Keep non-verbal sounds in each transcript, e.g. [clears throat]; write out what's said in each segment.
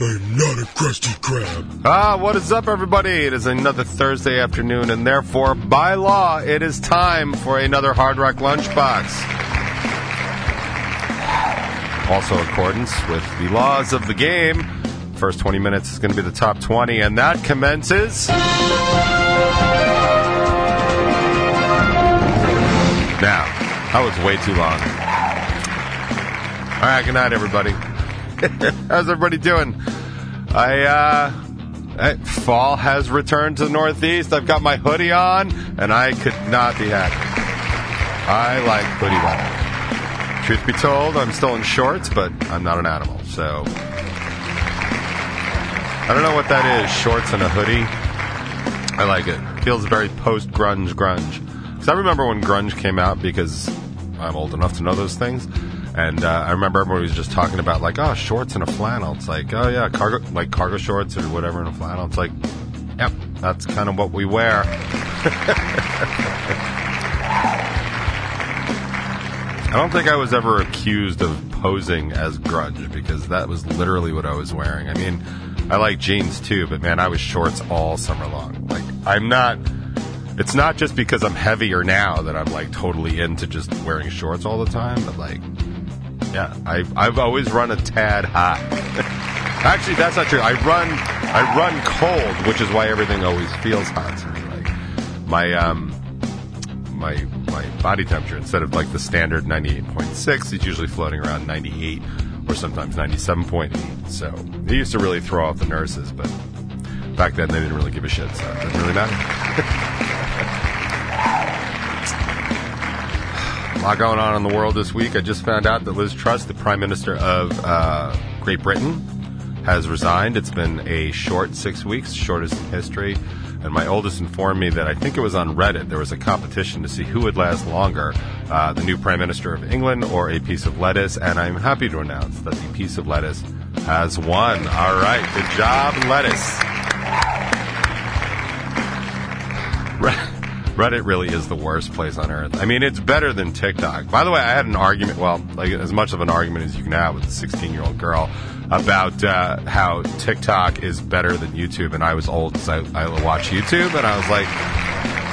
I'm not a crusty crab. Ah, what is up, everybody? It is another Thursday afternoon, and therefore, by law, it is time for another Hard Rock Lunchbox. Also, in accordance with the laws of the game, first 20 minutes is going to be the top 20, and that commences. Now, that was way too long. All right, good night, everybody. [laughs] How's everybody doing? I, uh, I- fall has returned to the Northeast. I've got my hoodie on, and I could not be happy. I like hoodie weather. Truth be told, I'm still in shorts, but I'm not an animal, so. I don't know what that is, shorts and a hoodie. I like it. Feels very post grunge grunge. Because I remember when grunge came out because I'm old enough to know those things. And uh, I remember everybody was just talking about like, oh, shorts and a flannel. It's like, oh yeah, cargo like cargo shorts or whatever and a flannel. It's like, yep, that's kind of what we wear. [laughs] I don't think I was ever accused of posing as grunge because that was literally what I was wearing. I mean, I like jeans too, but man, I was shorts all summer long. Like, I'm not. It's not just because I'm heavier now that I'm like totally into just wearing shorts all the time, but like, yeah, I've I've always run a tad hot. [laughs] Actually, that's not true. I run I run cold, which is why everything always feels hot to me. Like my um my my body temperature instead of like the standard 98.6, it's usually floating around 98 or sometimes 97.8. So it used to really throw off the nurses, but back then they didn't really give a shit, so it didn't really matter. [laughs] A lot going on in the world this week. I just found out that Liz Truss, the Prime Minister of uh, Great Britain, has resigned. It's been a short six weeks, shortest in history. And my oldest informed me that I think it was on Reddit. There was a competition to see who would last longer, uh, the new Prime Minister of England or a piece of lettuce. And I'm happy to announce that the piece of lettuce has won. All right, good job, lettuce. Reddit really is the worst place on earth. I mean, it's better than TikTok. By the way, I had an argument, well, like as much of an argument as you can have with a 16 year old girl about uh, how TikTok is better than YouTube. And I was old because I, I watch YouTube, and I was like,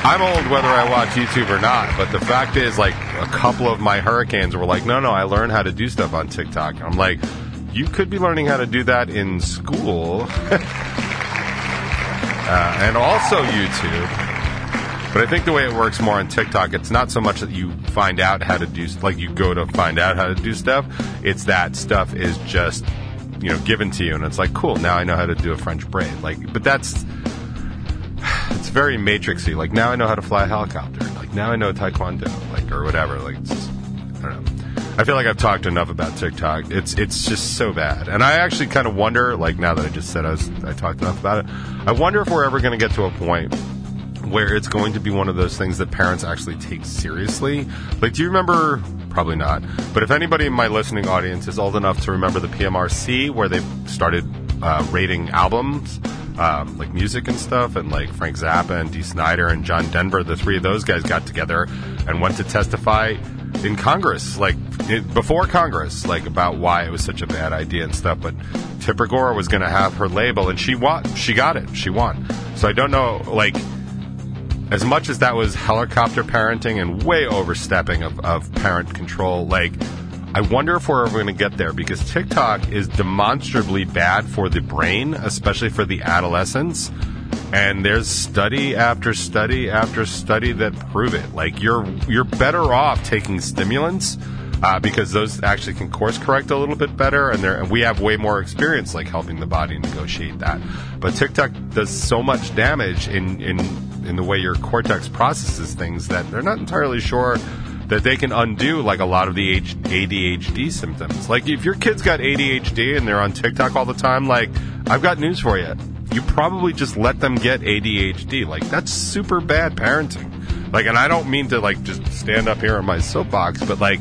I'm old whether I watch YouTube or not. But the fact is, like, a couple of my hurricanes were like, no, no, I learned how to do stuff on TikTok. And I'm like, you could be learning how to do that in school. [laughs] uh, and also YouTube. But I think the way it works more on TikTok, it's not so much that you find out how to do, like you go to find out how to do stuff. It's that stuff is just, you know, given to you, and it's like, cool, now I know how to do a French braid. Like, but that's, [sighs] it's very matrixy. Like now I know how to fly a helicopter. Like now I know Taekwondo, like or whatever. Like I don't know. I feel like I've talked enough about TikTok. It's it's just so bad, and I actually kind of wonder. Like now that I just said I was, I talked enough about it, I wonder if we're ever going to get to a point where it's going to be one of those things that parents actually take seriously. Like, do you remember? Probably not. But if anybody in my listening audience is old enough to remember the PMRC, where they started uh, rating albums, um, like music and stuff, and like Frank Zappa and Dee Snider and John Denver, the three of those guys got together and went to testify in Congress, like it, before Congress, like about why it was such a bad idea and stuff. But Tipper Gore was going to have her label, and she won. She got it. She won. So I don't know, like as much as that was helicopter parenting and way overstepping of, of parent control, like, I wonder if we're ever going to get there because TikTok is demonstrably bad for the brain, especially for the adolescents. And there's study after study after study that prove it. Like you're you're better off taking stimulants uh, because those actually can course correct a little bit better, and, and we have way more experience like helping the body negotiate that. But TikTok does so much damage in in in the way your cortex processes things that they're not entirely sure that they can undo like a lot of the ADHD symptoms. Like if your kid's got ADHD and they're on TikTok all the time, like I've got news for you. You probably just let them get ADHD. Like that's super bad parenting. Like, and I don't mean to like just stand up here on my soapbox, but like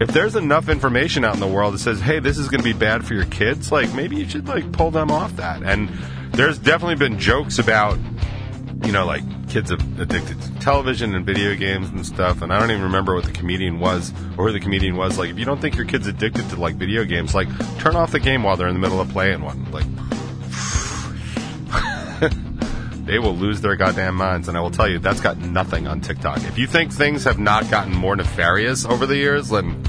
if there's enough information out in the world that says, "Hey, this is going to be bad for your kids," like maybe you should like pull them off that. And there's definitely been jokes about you know like kids addicted to television and video games and stuff. And I don't even remember what the comedian was or who the comedian was. Like, if you don't think your kid's addicted to like video games, like turn off the game while they're in the middle of playing one. Like. They will lose their goddamn minds. And I will tell you, that's got nothing on TikTok. If you think things have not gotten more nefarious over the years, then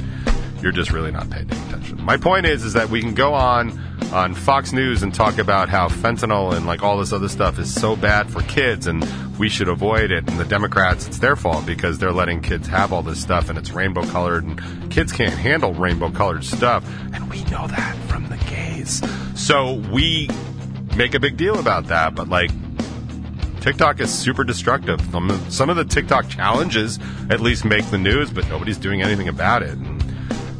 you're just really not paying attention. My point is, is that we can go on on Fox News and talk about how fentanyl and like all this other stuff is so bad for kids and we should avoid it. And the Democrats, it's their fault because they're letting kids have all this stuff and it's rainbow colored and kids can't handle rainbow colored stuff. And we know that from the gays. So we make a big deal about that. But like, TikTok is super destructive. Some of the TikTok challenges at least make the news, but nobody's doing anything about it. And,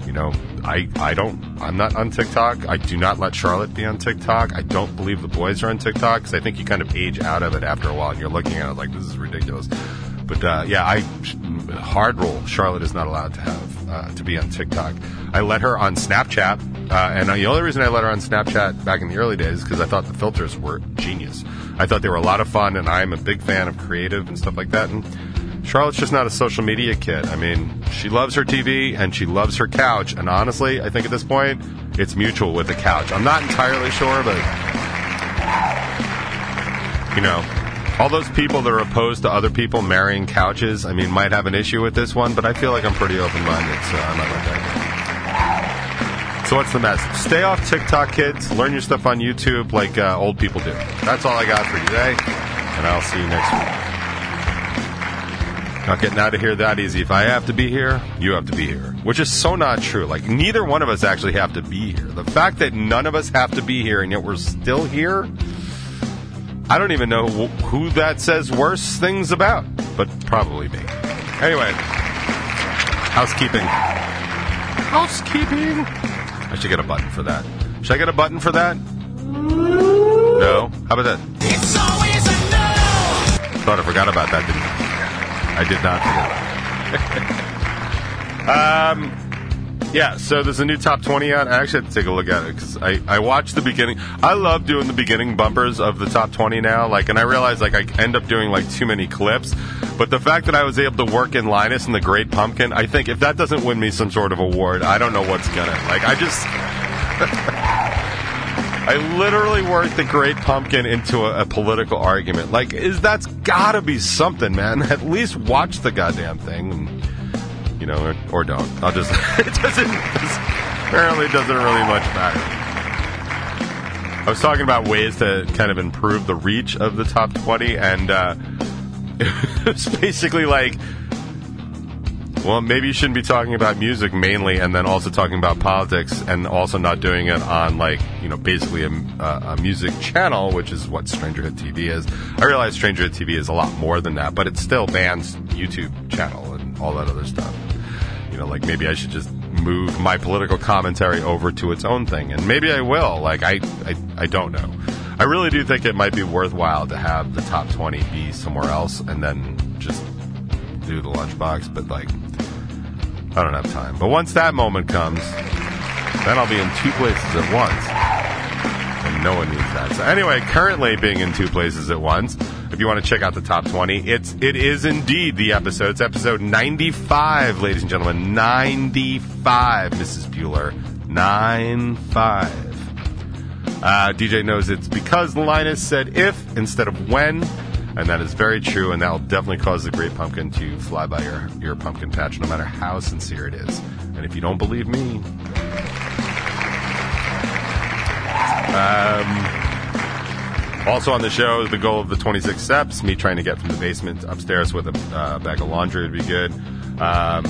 you know, I, I don't, I'm not on TikTok. I do not let Charlotte be on TikTok. I don't believe the boys are on TikTok because I think you kind of age out of it after a while and you're looking at it like, this is ridiculous. But, uh, yeah, I, hard rule, Charlotte is not allowed to have, uh, to be on TikTok. I let her on Snapchat. Uh, and the only reason I let her on Snapchat back in the early days is because I thought the filters were genius. I thought they were a lot of fun, and I'm a big fan of creative and stuff like that. And Charlotte's just not a social media kid. I mean, she loves her TV and she loves her couch. And honestly, I think at this point, it's mutual with the couch. I'm not entirely sure, but you know, all those people that are opposed to other people marrying couches, I mean, might have an issue with this one, but I feel like I'm pretty open minded, so I might let that. So what's the message? Stay off TikTok, kids. Learn your stuff on YouTube like uh, old people do. That's all I got for you today, and I'll see you next week. Not getting out of here that easy. If I have to be here, you have to be here. Which is so not true. Like, neither one of us actually have to be here. The fact that none of us have to be here and yet we're still here, I don't even know who that says worse things about, but probably me. Anyway, housekeeping. Housekeeping. I should get a button for that. Should I get a button for that? No? How about that? It's always a no. Thought I forgot about that, didn't I? I did not forget. [laughs] um, yeah, so there's a new top 20 out. I actually have to take a look at it because I, I watched the beginning. I love doing the beginning bumpers of the top 20 now. Like, and I realize like I end up doing like too many clips. But the fact that I was able to work in Linus and the Great Pumpkin, I think if that doesn't win me some sort of award, I don't know what's gonna. Like, I just. [laughs] I literally worked the Great Pumpkin into a, a, political argument. Like, is that's got to be something, man? [laughs] At least watch the goddamn thing, you know, or, or don't. I'll just. [laughs] it doesn't. apparently, doesn't really much matter. I was talking about ways to kind of improve the reach of the top twenty, and uh, [laughs] it was basically like well, maybe you shouldn't be talking about music mainly, and then also talking about politics, and also not doing it on like you know basically a, a music channel, which is what Stranger Hit TV is. I realize Stranger Hit TV is a lot more than that, but it's still band's YouTube channel all that other stuff. You know, like maybe I should just move my political commentary over to its own thing, and maybe I will. Like I, I, I don't know. I really do think it might be worthwhile to have the top twenty be somewhere else, and then just do the lunchbox, but like I don't have time. But once that moment comes, then I'll be in two places at once. And no one needs that. So anyway, currently being in two places at once. If you want to check out the top 20, it's it is indeed the episode. It's episode 95, ladies and gentlemen. 95, Mrs. Bueller. 95. Uh, DJ knows it's because Linus said if instead of when. And that is very true, and that will definitely cause the great pumpkin to fly by your, your pumpkin patch, no matter how sincere it is. And if you don't believe me, um, also on the show, the goal of the 26 steps, me trying to get from the basement upstairs with a uh, bag of laundry would be good. Um,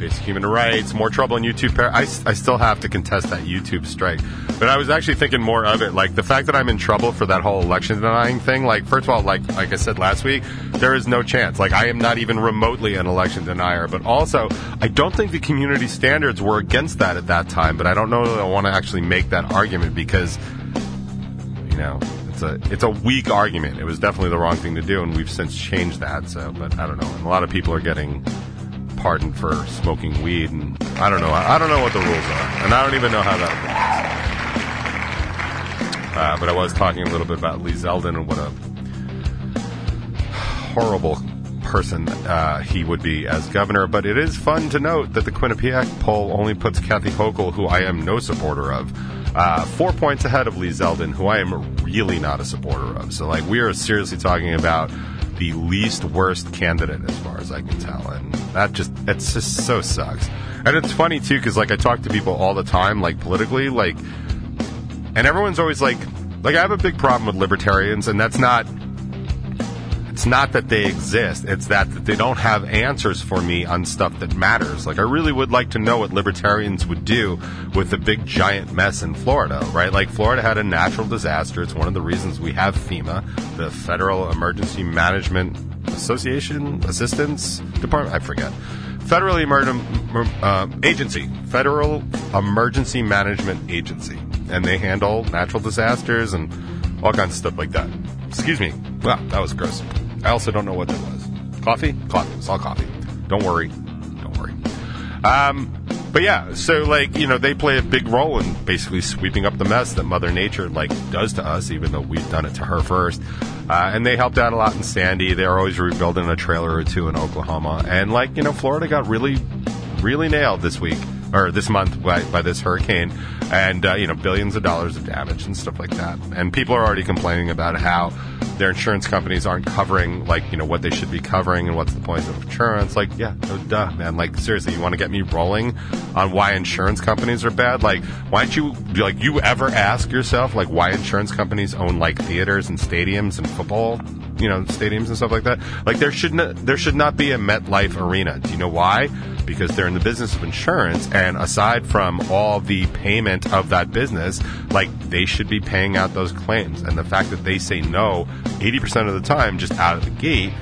basic human rights, more trouble in YouTube. Par- I, I still have to contest that YouTube strike. But I was actually thinking more of it, like the fact that I'm in trouble for that whole election denying thing. Like, first of all, like like I said last week, there is no chance. Like, I am not even remotely an election denier. But also, I don't think the community standards were against that at that time. But I don't know that I want to actually make that argument because you know, it's a it's a weak argument. It was definitely the wrong thing to do, and we've since changed that. So, but I don't know. And a lot of people are getting pardoned for smoking weed, and I don't know. I, I don't know what the rules are, and I don't even know how that works. Uh, but I was talking a little bit about Lee Zeldin and what a horrible person uh, he would be as governor. But it is fun to note that the Quinnipiac poll only puts Kathy Hochul, who I am no supporter of, uh, four points ahead of Lee Zeldin, who I am really not a supporter of. So, like, we are seriously talking about the least worst candidate as far as I can tell, and that just it's just so sucks. And it's funny too because like I talk to people all the time, like politically, like, and everyone's always like, like I have a big problem with libertarians, and that's not it's not that they exist it's that, that they don't have answers for me on stuff that matters. Like i really would like to know what libertarians would do with the big giant mess in florida right? Like florida had a natural disaster. It's one of the reasons we have fema the federal emergency management association assistance department i forget. Federal emergent uh, agency. Federal emergency management agency. And they handle natural disasters and all kinds of stuff like that. Excuse me. Wow that was gross I also don't know what that was. Coffee? Coffee. It's all coffee. Don't worry. Don't worry. Um, but yeah, so like, you know, they play a big role in basically sweeping up the mess that Mother Nature like does to us, even though we've done it to her first. Uh, and they helped out a lot in Sandy. They're always rebuilding a trailer or two in Oklahoma. And like, you know, Florida got really, really nailed this week or this month by, by this hurricane and uh, you know billions of dollars of damage and stuff like that. And people are already complaining about how their insurance companies aren't covering like you know what they should be covering and what's the point of insurance. Like yeah oh, duh man. Like seriously you want to get me rolling on why insurance companies are bad? Like why don't you like you ever ask yourself like why insurance companies own like theaters and stadiums and football you know stadiums and stuff like that? Like there should not there should not be a MetLife arena. Do you know why? Because they're in the business of insurance and aside from all the payment of that business like they should be paying out those claims. And the fact that they say no 80% of the time just out of the gate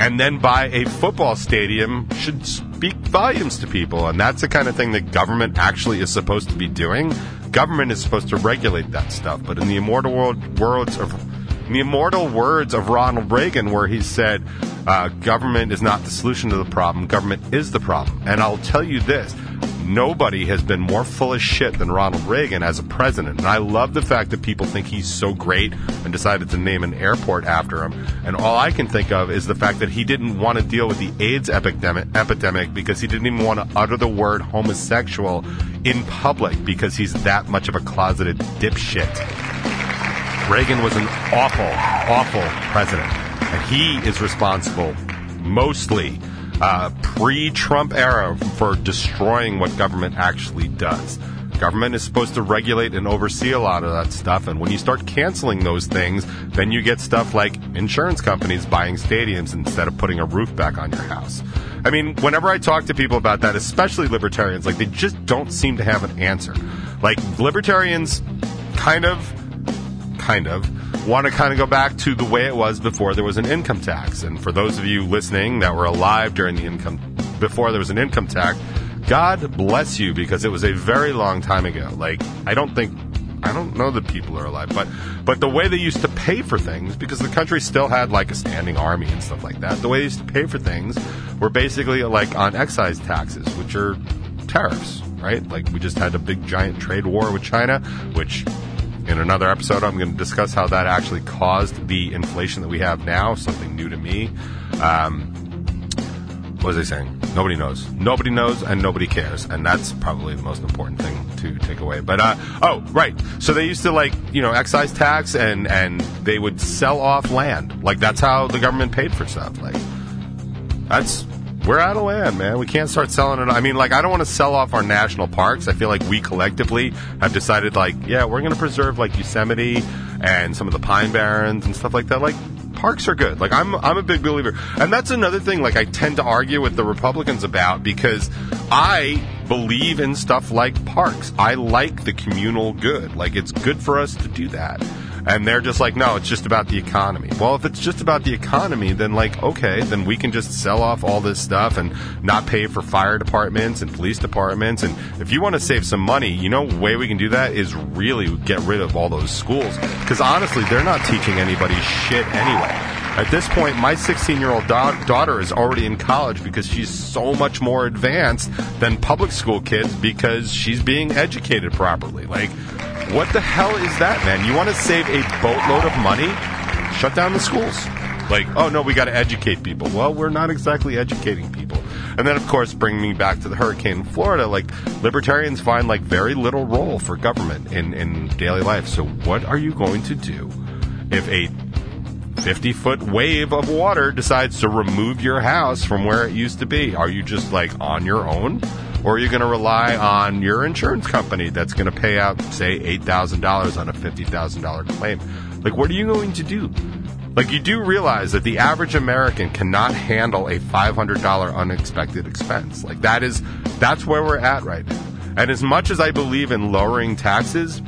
and then buy a football stadium should speak volumes to people. And that's the kind of thing that government actually is supposed to be doing. Government is supposed to regulate that stuff. But in the immortal world worlds of the immortal words of Ronald Reagan, where he said, uh, government is not the solution to the problem, government is the problem. And I'll tell you this nobody has been more full of shit than Ronald Reagan as a president. And I love the fact that people think he's so great and decided to name an airport after him. And all I can think of is the fact that he didn't want to deal with the AIDS epidemic, epidemic because he didn't even want to utter the word homosexual in public because he's that much of a closeted dipshit. Reagan was an awful, awful president, and he is responsible mostly uh, pre-Trump era for destroying what government actually does. Government is supposed to regulate and oversee a lot of that stuff, and when you start canceling those things, then you get stuff like insurance companies buying stadiums instead of putting a roof back on your house. I mean, whenever I talk to people about that, especially libertarians, like they just don't seem to have an answer. Like libertarians kind of kind of, want to kind of go back to the way it was before there was an income tax. And for those of you listening that were alive during the income, before there was an income tax, God bless you because it was a very long time ago. Like, I don't think, I don't know that people are alive, but, but the way they used to pay for things, because the country still had like a standing army and stuff like that, the way they used to pay for things were basically like on excise taxes, which are tariffs, right? Like, we just had a big giant trade war with China, which in another episode, I'm going to discuss how that actually caused the inflation that we have now, something new to me. Um, what was I saying? Nobody knows. Nobody knows and nobody cares. And that's probably the most important thing to take away. But, uh, oh, right. So they used to like, you know, excise tax and, and they would sell off land. Like that's how the government paid for stuff. Like, that's, we're out of land, man. We can't start selling it. I mean, like, I don't want to sell off our national parks. I feel like we collectively have decided, like, yeah, we're going to preserve, like, Yosemite and some of the Pine Barrens and stuff like that. Like, parks are good. Like I'm I'm a big believer. And that's another thing like I tend to argue with the Republicans about because I believe in stuff like parks. I like the communal good. Like it's good for us to do that. And they're just like, no, it's just about the economy. Well, if it's just about the economy, then like, okay, then we can just sell off all this stuff and not pay for fire departments and police departments. And if you want to save some money, you know, way we can do that is really get rid of all those schools. Because honestly, they're not teaching anybody shit anyway. At this point, my 16 year old da- daughter is already in college because she's so much more advanced than public school kids because she's being educated properly. Like, what the hell is that, man? You want to save a boatload of money? Shut down the schools. Like, oh no, we got to educate people. Well, we're not exactly educating people. And then, of course, bringing me back to the hurricane in Florida, like libertarians find like very little role for government in, in daily life. So, what are you going to do if a 50 foot wave of water decides to remove your house from where it used to be? Are you just like on your own? Or are you going to rely on your insurance company that's going to pay out, say, $8,000 on a $50,000 claim? Like, what are you going to do? Like, you do realize that the average American cannot handle a $500 unexpected expense. Like, that is, that's where we're at right now. And as much as I believe in lowering taxes,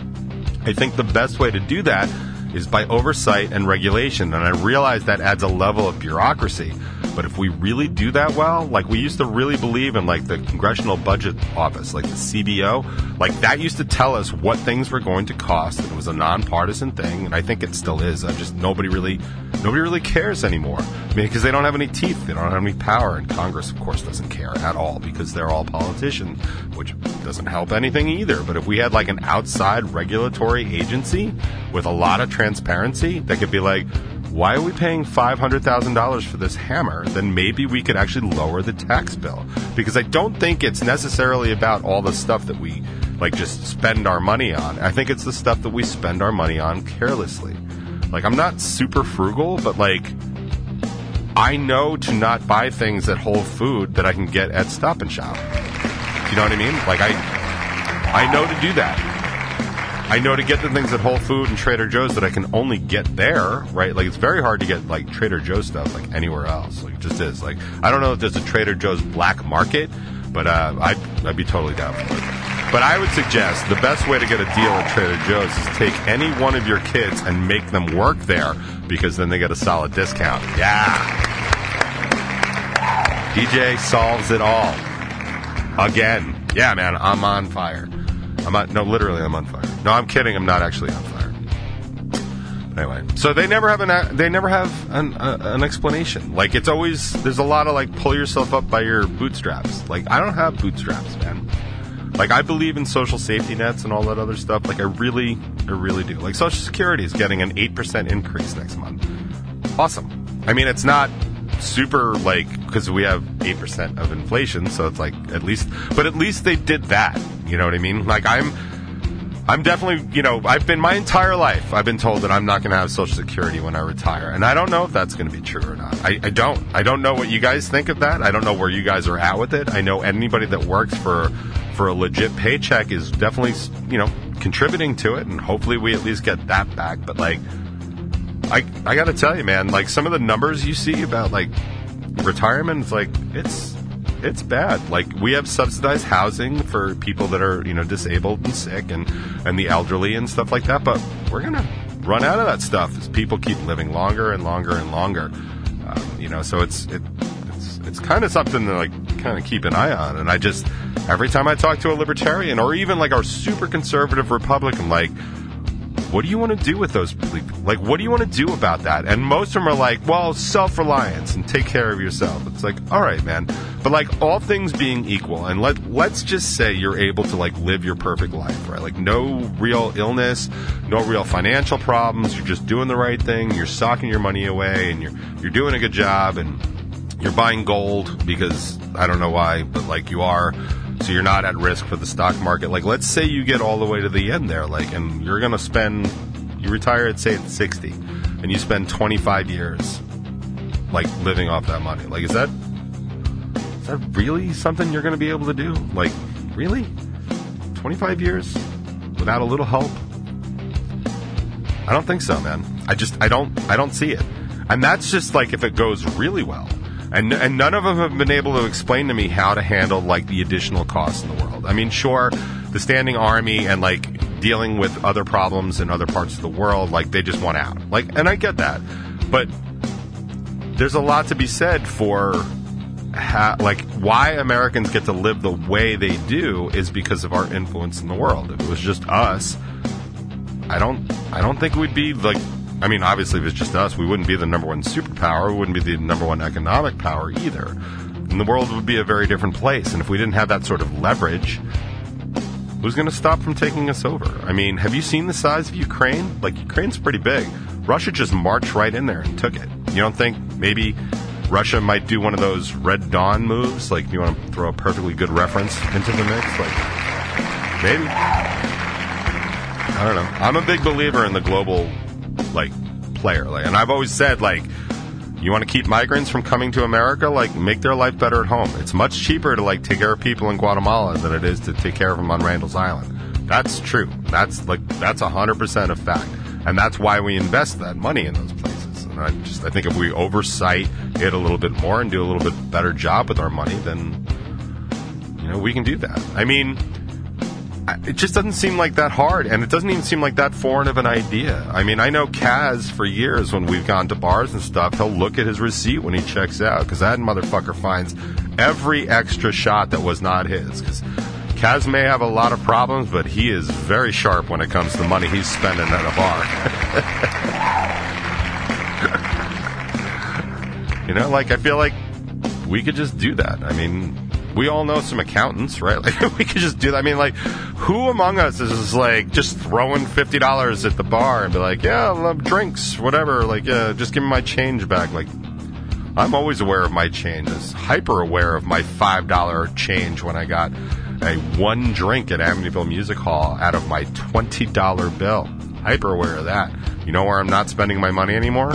I think the best way to do that is by oversight and regulation. And I realize that adds a level of bureaucracy. But if we really do that well, like we used to really believe in like the Congressional Budget Office, like the CBO, like that used to tell us what things were going to cost. And it was a nonpartisan thing, and I think it still is. I just nobody really nobody really cares anymore. I mean, because they don't have any teeth, they don't have any power, and Congress, of course, doesn't care at all because they're all politicians, which doesn't help anything either. But if we had like an outside regulatory agency with a lot of transparency that could be like, why are we paying $500,000 for this hammer? Then maybe we could actually lower the tax bill. Because I don't think it's necessarily about all the stuff that we like just spend our money on. I think it's the stuff that we spend our money on carelessly. Like I'm not super frugal, but like I know to not buy things at Whole Food that I can get at Stop and Shop. You know what I mean? Like I I know to do that. I know to get the things at Whole Food and Trader Joe's that I can only get there, right? Like it's very hard to get like Trader Joe stuff like anywhere else. Like it just is. Like I don't know if there's a Trader Joe's black market, but uh, I'd I'd be totally down for it. But I would suggest the best way to get a deal at Trader Joe's is take any one of your kids and make them work there because then they get a solid discount. Yeah. DJ solves it all. Again. Yeah, man, I'm on fire. I'm on, no, literally, I'm on fire. No, I'm kidding. I'm not actually on fire. But anyway, so they never have an they never have an, uh, an explanation. Like it's always there's a lot of like pull yourself up by your bootstraps. Like I don't have bootstraps, man. Like I believe in social safety nets and all that other stuff. Like I really, I really do. Like Social Security is getting an eight percent increase next month. Awesome. I mean, it's not super like because we have eight percent of inflation, so it's like at least, but at least they did that. You know what I mean? Like I'm, I'm definitely, you know, I've been my entire life. I've been told that I'm not going to have Social Security when I retire, and I don't know if that's going to be true or not. I, I don't. I don't know what you guys think of that. I don't know where you guys are at with it. I know anybody that works for for a legit paycheck is definitely, you know, contributing to it, and hopefully we at least get that back. But like. I I got to tell you, man, like some of the numbers you see about like retirement, like it's it's bad. Like we have subsidized housing for people that are you know disabled and sick and and the elderly and stuff like that. But we're gonna run out of that stuff as people keep living longer and longer and longer. Um, you know, so it's it, it's it's kind of something to like kind of keep an eye on. And I just every time I talk to a libertarian or even like our super conservative Republican, like what do you want to do with those people? Like, what do you want to do about that? And most of them are like, well, self reliance and take care of yourself. It's like, all right, man. But like, all things being equal, and let let's just say you're able to like live your perfect life, right? Like, no real illness, no real financial problems. You're just doing the right thing. You're socking your money away, and you're you're doing a good job, and you're buying gold because I don't know why, but like you are so you're not at risk for the stock market. Like, let's say you get all the way to the end there, like, and you're to spend, you retire at say at 60, and you spend 25 years, like, living off that money. Like, is that, is that really something you're to be able to do? Like, really? 25 years without a little help? I don't think so, man. I just, I don't, I don't see it. And that's just like if it goes really well. And, and none of them have been able to explain to me how to handle like the additional costs in the world. I mean, sure, the standing army and like dealing with other problems in other parts of the world, like they just want out. Like, and I get that, but there's a lot to be said for ha- like why Americans get to live the way they do is because of our influence in the world. If it was just us, I don't I don't think we'd be like I mean obviously if it's just us, we wouldn't be the number one superpower, we wouldn't be the number one economic power either. And the world would be a very different place. And if we didn't have that sort of leverage, who's going to stop from taking us over? I mean, have you seen the size of Ukraine? Like Ukraine's pretty big. Russia just marched right in there and took it. You don't think maybe Russia might do one of those Red Dawn moves? Like, you want to throw a perfectly good reference into the mix? Like, maybe. I don't know. I'm a big believer in the global, like, player. Like, and I've always said, like, you want to keep migrants from coming to America? Like, make their life better at home. It's much cheaper to like take care of people in Guatemala than it is to take care of them on Randall's Island. That's true. That's like that's hundred percent a fact, and that's why we invest that money in those places. And I just I think if we oversight it a little bit more and do a little bit better job with our money, then you know we can do that. I mean, it just doesn't seem like that hard, and it doesn't even seem like that foreign of an idea. I mean, I know Kaz for years when we've gone to bars and stuff, he'll look at his receipt when he checks out because that motherfucker finds every extra shot that was not his. Because Kaz may have a lot of problems, but he is very sharp when it comes to money he's spending at a bar. [laughs] you know, like I feel like we could just do that. I mean, we all know some accountants, right? [laughs] Like we could just do that. I mean, like, who among us is just like just throwing fifty dollars at the bar and be like, yeah, love drinks, whatever. Like, yeah, just give me my change back. Like, I'm always aware of my change. I'm hyper aware of my five dollar change when I got a one drink at Amityville Music Hall out of my twenty dollar bill. Hyper aware of that. You know where I'm not spending my money anymore?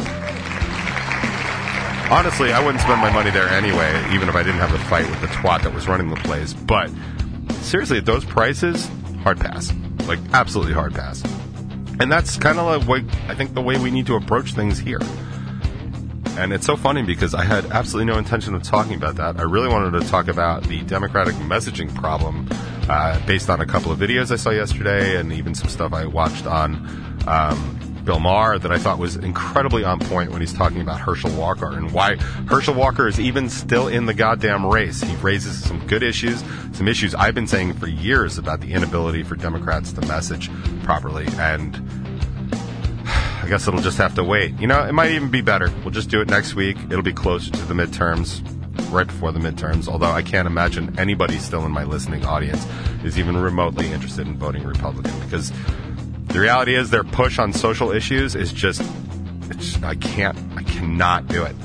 Honestly, I wouldn't spend my money there anyway, even if I didn't have the fight with the twat that was running the place. But seriously, at those prices, hard pass. Like, absolutely hard pass. And that's kind of like I think the way we need to approach things here. And it's so funny because I had absolutely no intention of talking about that. I really wanted to talk about the Democratic messaging problem uh, based on a couple of videos I saw yesterday and even some stuff I watched on um, Bill Maher that I thought was incredibly on point when he's talking about Herschel Walker and why Herschel Walker is even still in the goddamn race. He raises some good issues, some issues I've been saying for years about the inability for Democrats to message properly. And I guess it'll just have to wait. You know, it might even be better. We'll just do it next week. It'll be closer to the midterms, right before the midterms. Although I can't imagine anybody still in my listening audience is even remotely interested in voting Republican because the reality is their push on social issues is just, it's, I can't, I cannot do it.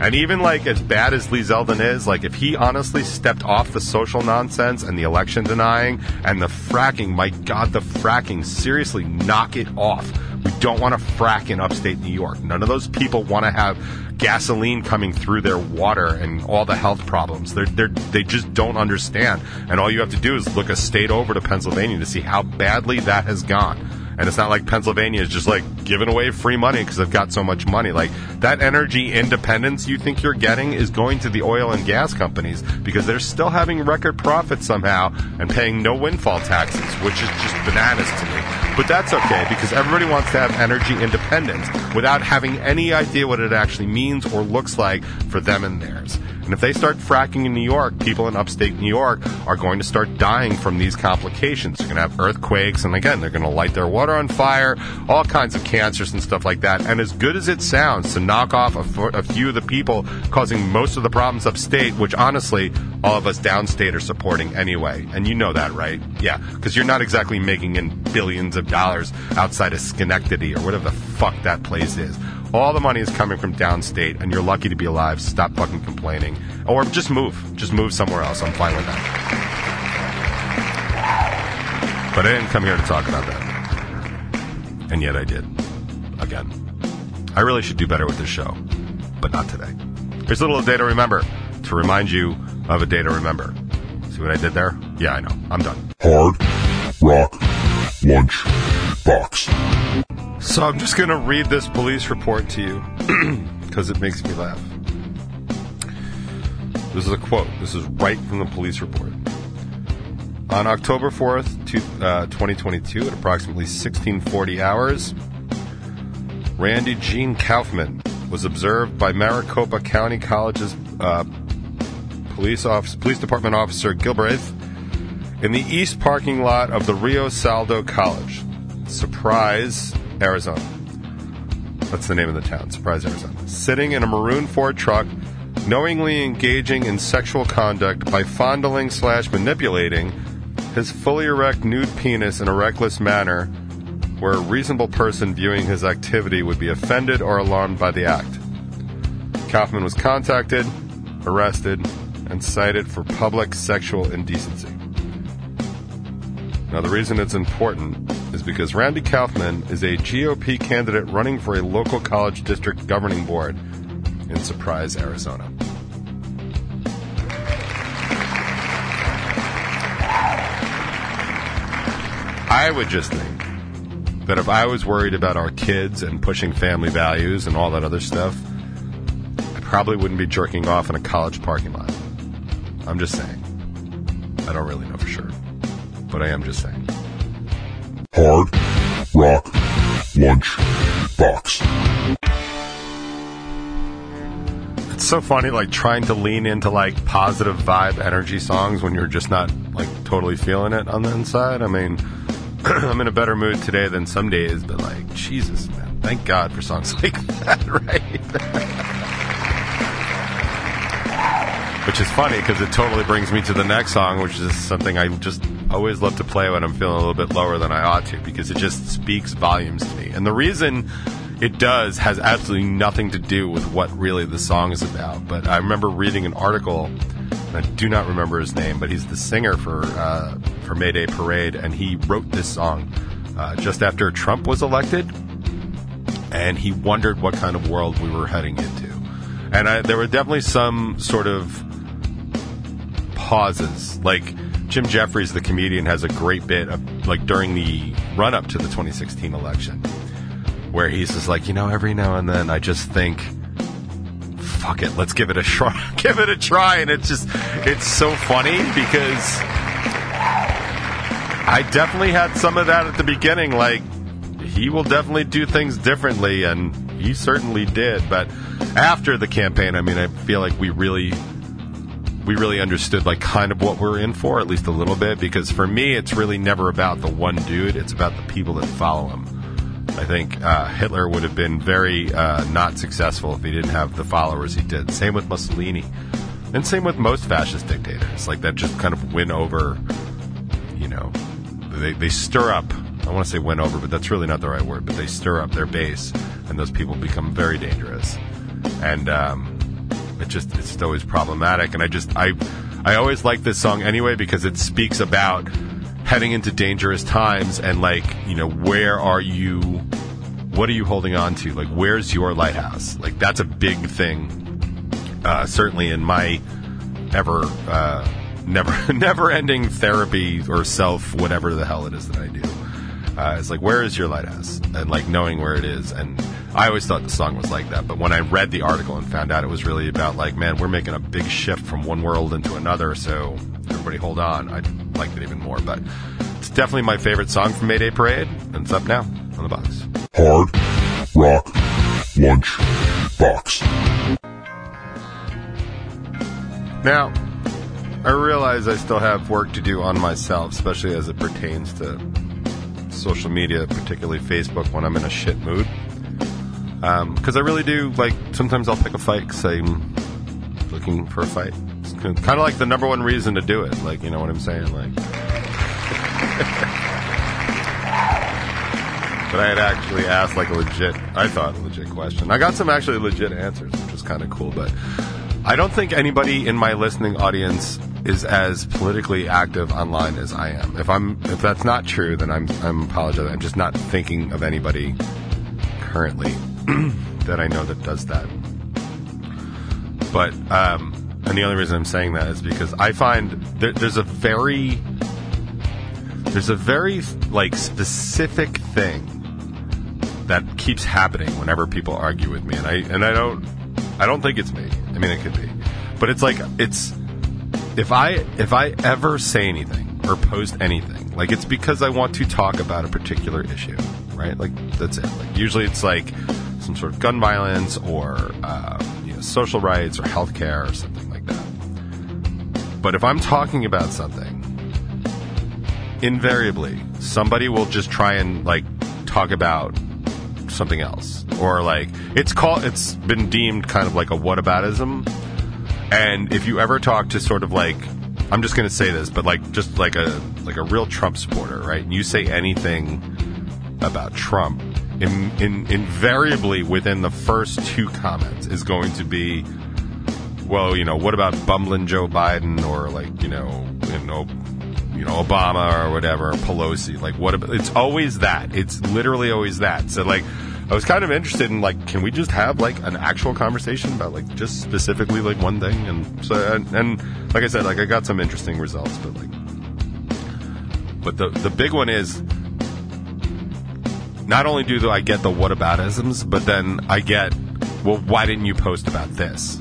And even like as bad as Lee Zeldin is, like if he honestly stepped off the social nonsense and the election denying and the fracking, my God, the fracking, seriously knock it off. We don't want to frack in upstate New York. None of those people want to have gasoline coming through their water and all the health problems. They're, they're, they just don't understand. And all you have to do is look a state over to Pennsylvania to see how badly that has gone. And it's not like Pennsylvania is just like giving away free money because they've got so much money. Like that energy independence you think you're getting is going to the oil and gas companies because they're still having record profits somehow and paying no windfall taxes, which is just bananas to me. But that's okay because everybody wants to have energy independence without having any idea what it actually means or looks like for them and theirs. And if they start fracking in New York, people in upstate New York are going to start dying from these complications. They're going to have earthquakes, and again, they're going to light their water on fire, all kinds of cancers and stuff like that. And as good as it sounds to knock off a few of the people causing most of the problems upstate, which honestly, all of us downstate are supporting anyway. And you know that, right? Yeah, because you're not exactly making in billions of dollars outside of Schenectady or whatever the fuck that place is. All the money is coming from downstate, and you're lucky to be alive. Stop fucking complaining. Or just move. Just move somewhere else. I'm fine with that. But I didn't come here to talk about that. And yet I did. Again. I really should do better with this show. But not today. Here's a little day to remember. To remind you of a day to remember. See what I did there? Yeah, I know. I'm done. Hard Rock Lunch Box. So I'm just going to read this police report to you [clears throat] because it makes me laugh. This is a quote. This is right from the police report. On October 4th, two, uh, 2022, at approximately 1640 hours, Randy Jean Kaufman was observed by Maricopa County College's uh, police office, police department officer Gilbraith in the east parking lot of the Rio Salado College, Surprise, Arizona. That's the name of the town, Surprise, Arizona. Sitting in a maroon Ford truck, knowingly engaging in sexual conduct by fondling slash manipulating his fully erect nude penis in a reckless manner where a reasonable person viewing his activity would be offended or alarmed by the act. Kaufman was contacted, arrested, and cited for public sexual indecency. Now, the reason it's important is because Randy Kaufman is a GOP candidate running for a local college district governing board in Surprise, Arizona. I would just think that if I was worried about our kids and pushing family values and all that other stuff, I probably wouldn't be jerking off in a college parking lot. I'm just saying. I don't really know for sure, but I am just saying. Hard Rock Lunch Box. It's so funny, like trying to lean into like positive vibe energy songs when you're just not like totally feeling it on the inside. I mean, [clears throat] I'm in a better mood today than some days, but like, Jesus, man, thank God for songs [laughs] like that, right? which is funny because it totally brings me to the next song, which is something I just always love to play when I'm feeling a little bit lower than I ought to because it just speaks volumes to me. And the reason it does has absolutely nothing to do with what really the song is about. But I remember reading an article, and I do not remember his name, but he's the singer for uh, for Mayday Parade, and he wrote this song uh, just after Trump was elected, and he wondered what kind of world we were heading into. And I, there were definitely some sort of pauses. Like Jim Jefferies, the comedian, has a great bit of like during the run up to the 2016 election, where he's just like, you know, every now and then I just think, fuck it, let's give it a [laughs] try, give it a try, and it's just, it's so funny because I definitely had some of that at the beginning, like. He will definitely do things differently, and he certainly did. But after the campaign, I mean, I feel like we really we really understood like kind of what we're in for, at least a little bit, because for me, it's really never about the one dude, it's about the people that follow him. I think uh, Hitler would have been very uh, not successful if he didn't have the followers he did. Same with Mussolini. And same with most fascist dictators. Like that just kind of win over, you know, they, they stir up. I want to say win over, but that's really not the right word. But they stir up their base, and those people become very dangerous. And um, it just it's always problematic. And I just I I always like this song anyway because it speaks about heading into dangerous times and like you know where are you what are you holding on to? Like where's your lighthouse? Like that's a big thing uh, certainly in my ever uh, never [laughs] never ending therapy or self whatever the hell it is that I do uh, it's like where is your lighthouse? And like knowing where it is and I always thought the song was like that but when I read the article and found out it was really about like man we're making a big shift from one world into another so everybody hold on I liked it even more but it's definitely my favorite song from Mayday Parade and it's up now on the box Hard Rock Lunch Box. Now, I realize I still have work to do on myself, especially as it pertains to social media, particularly Facebook, when I'm in a shit mood. Um, because I really do, like, sometimes I'll pick a fight because I'm looking for a fight. It's kind of like the number one reason to do it. Like, you know what I'm saying? Like, [laughs] but I had actually asked like a legit, I thought a legit question. I got some actually legit answers, which was kind of cool. But I don't think anybody in my listening audience is as politically active online as I am. If I'm, if that's not true, then I'm, I'm apologizing. I'm just not thinking of anybody currently [clears throat] that I know that does that. But, um, and the only reason I'm saying that is because I find there, there's a very, there's a very like specific thing that keeps happening whenever people argue with me, and I and I don't I don't think it's me. I mean, it could be, but it's like it's if I if I ever say anything or post anything, like it's because I want to talk about a particular issue, right? Like that's it. Like usually it's like some sort of gun violence or uh, you know, social rights or healthcare or something like that. But if I'm talking about something, invariably somebody will just try and like talk about something else or like it's called it's been deemed kind of like a whataboutism and if you ever talk to sort of like i'm just going to say this but like just like a like a real trump supporter right and you say anything about trump in, in, invariably within the first two comments is going to be well you know what about bumbling joe biden or like you know you know you know Obama or whatever, Pelosi. Like what? About, it's always that. It's literally always that. So like, I was kind of interested in like, can we just have like an actual conversation about like just specifically like one thing? And so and, and like I said, like I got some interesting results, but like, but the the big one is. Not only do I get the whataboutisms, but then I get, well, why didn't you post about this?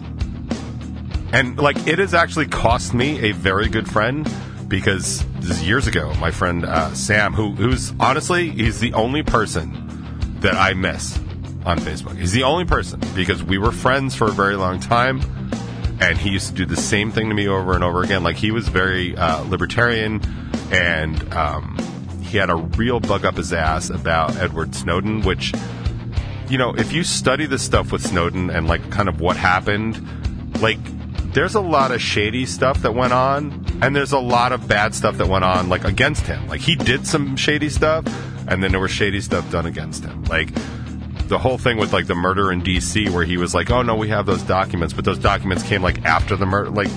And like, it has actually cost me a very good friend because this is years ago. My friend uh, Sam, who who's honestly he's the only person that I miss on Facebook. He's the only person because we were friends for a very long time, and he used to do the same thing to me over and over again. Like he was very uh, libertarian, and um, he had a real bug up his ass about Edward Snowden, which. You know, if you study the stuff with Snowden and like kind of what happened, like there's a lot of shady stuff that went on, and there's a lot of bad stuff that went on, like against him. Like he did some shady stuff, and then there was shady stuff done against him. Like the whole thing with like the murder in D.C., where he was like, "Oh no, we have those documents," but those documents came like after the murder, like.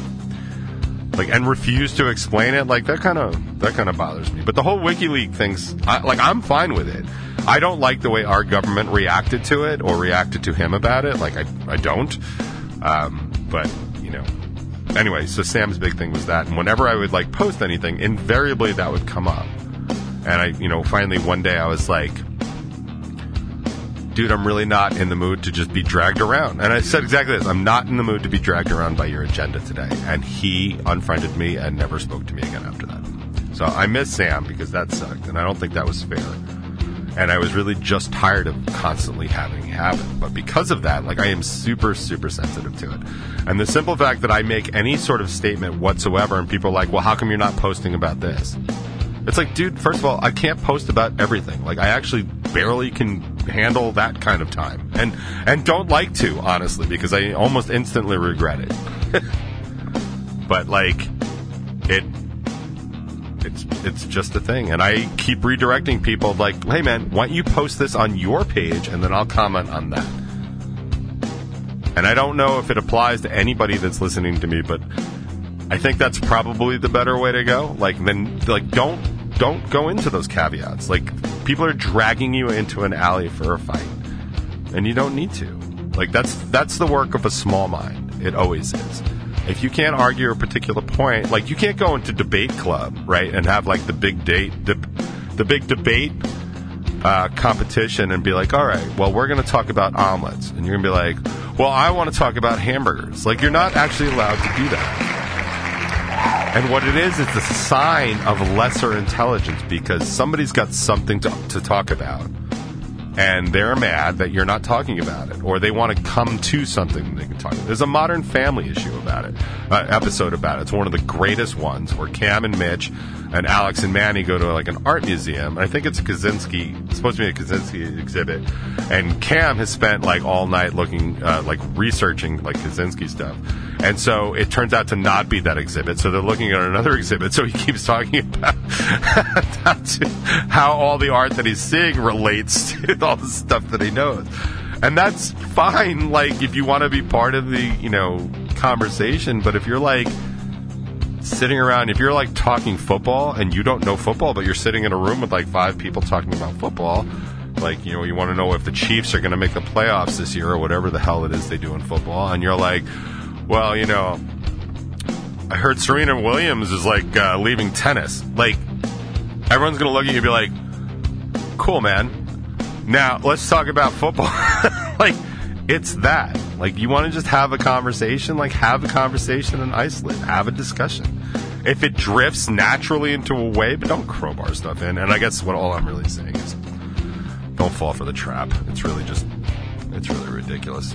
Like and refuse to explain it, like that kind of that kind of bothers me. But the whole WikiLeaks things, I, like I'm fine with it. I don't like the way our government reacted to it or reacted to him about it. Like I, I don't. Um, but you know, anyway, so Sam's big thing was that, and whenever I would like post anything, invariably that would come up. And I, you know, finally one day I was like, dude, I'm really not in the mood to just be dragged around. And I said exactly this I'm not in the mood to be dragged around by your agenda today. And he unfriended me and never spoke to me again after that. So I miss Sam because that sucked, and I don't think that was fair. And I was really just tired of constantly having it happen. But because of that, like I am super, super sensitive to it. And the simple fact that I make any sort of statement whatsoever, and people are like, well, how come you're not posting about this? It's like, dude, first of all, I can't post about everything. Like, I actually barely can handle that kind of time, and and don't like to honestly because I almost instantly regret it. [laughs] but like, it it's it's just a thing, and I keep redirecting people like, hey man, why don't you post this on your page, and then I'll comment on that. And I don't know if it applies to anybody that's listening to me, but I think that's probably the better way to go. Like then like don't don't go into those caveats. Like people are dragging you into an alley for a fight. And you don't need to. Like that's that's the work of a small mind. It always is. If you can't argue a particular point, like you can't go into debate club, right, and have like the big date the, the big debate uh, competition and be like, all right, well, we're going to talk about omelets. And you're going to be like, well, I want to talk about hamburgers. Like, you're not actually allowed to do that. And what it is, it's a sign of lesser intelligence because somebody's got something to, to talk about. And they're mad that you're not talking about it, or they want to come to something they can talk about. There's a Modern Family issue about it, uh, episode about it. It's one of the greatest ones where Cam and Mitch and Alex and Manny go to like an art museum. I think it's a Kandinsky, it's supposed to be a Kandinsky exhibit. And Cam has spent like all night looking, uh, like researching like Kandinsky stuff. And so it turns out to not be that exhibit. So they're looking at another [laughs] exhibit. So he keeps talking about [laughs] how all the art that he's seeing relates [laughs] to all the stuff that he knows. And that's fine, like, if you want to be part of the, you know, conversation. But if you're like, sitting around, if you're like talking football and you don't know football, but you're sitting in a room with like five people talking about football, like, you know, you want to know if the Chiefs are going to make the playoffs this year or whatever the hell it is they do in football, and you're like, well, you know, I heard Serena Williams is like uh, leaving tennis. Like, everyone's going to look at you and be like, cool, man. Now, let's talk about football. [laughs] like, it's that. Like, you want to just have a conversation? Like, have a conversation and isolate. Have a discussion. If it drifts naturally into a way, but don't crowbar stuff in. And I guess what all I'm really saying is don't fall for the trap. It's really just, it's really ridiculous.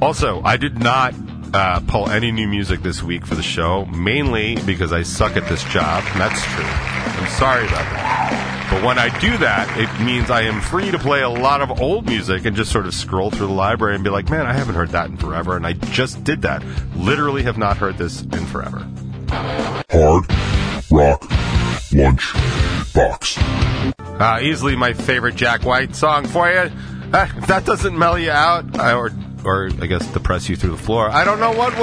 Also, I did not uh, pull any new music this week for the show, mainly because I suck at this job. And that's true. I'm sorry about that. When I do that, it means I am free to play a lot of old music and just sort of scroll through the library and be like, man, I haven't heard that in forever. And I just did that. Literally have not heard this in forever. Hard Rock Lunch Box. Uh, easily my favorite Jack White song for you. Uh, if that doesn't mellow you out, uh, or or I guess depress you through the floor, I don't know what will. [laughs]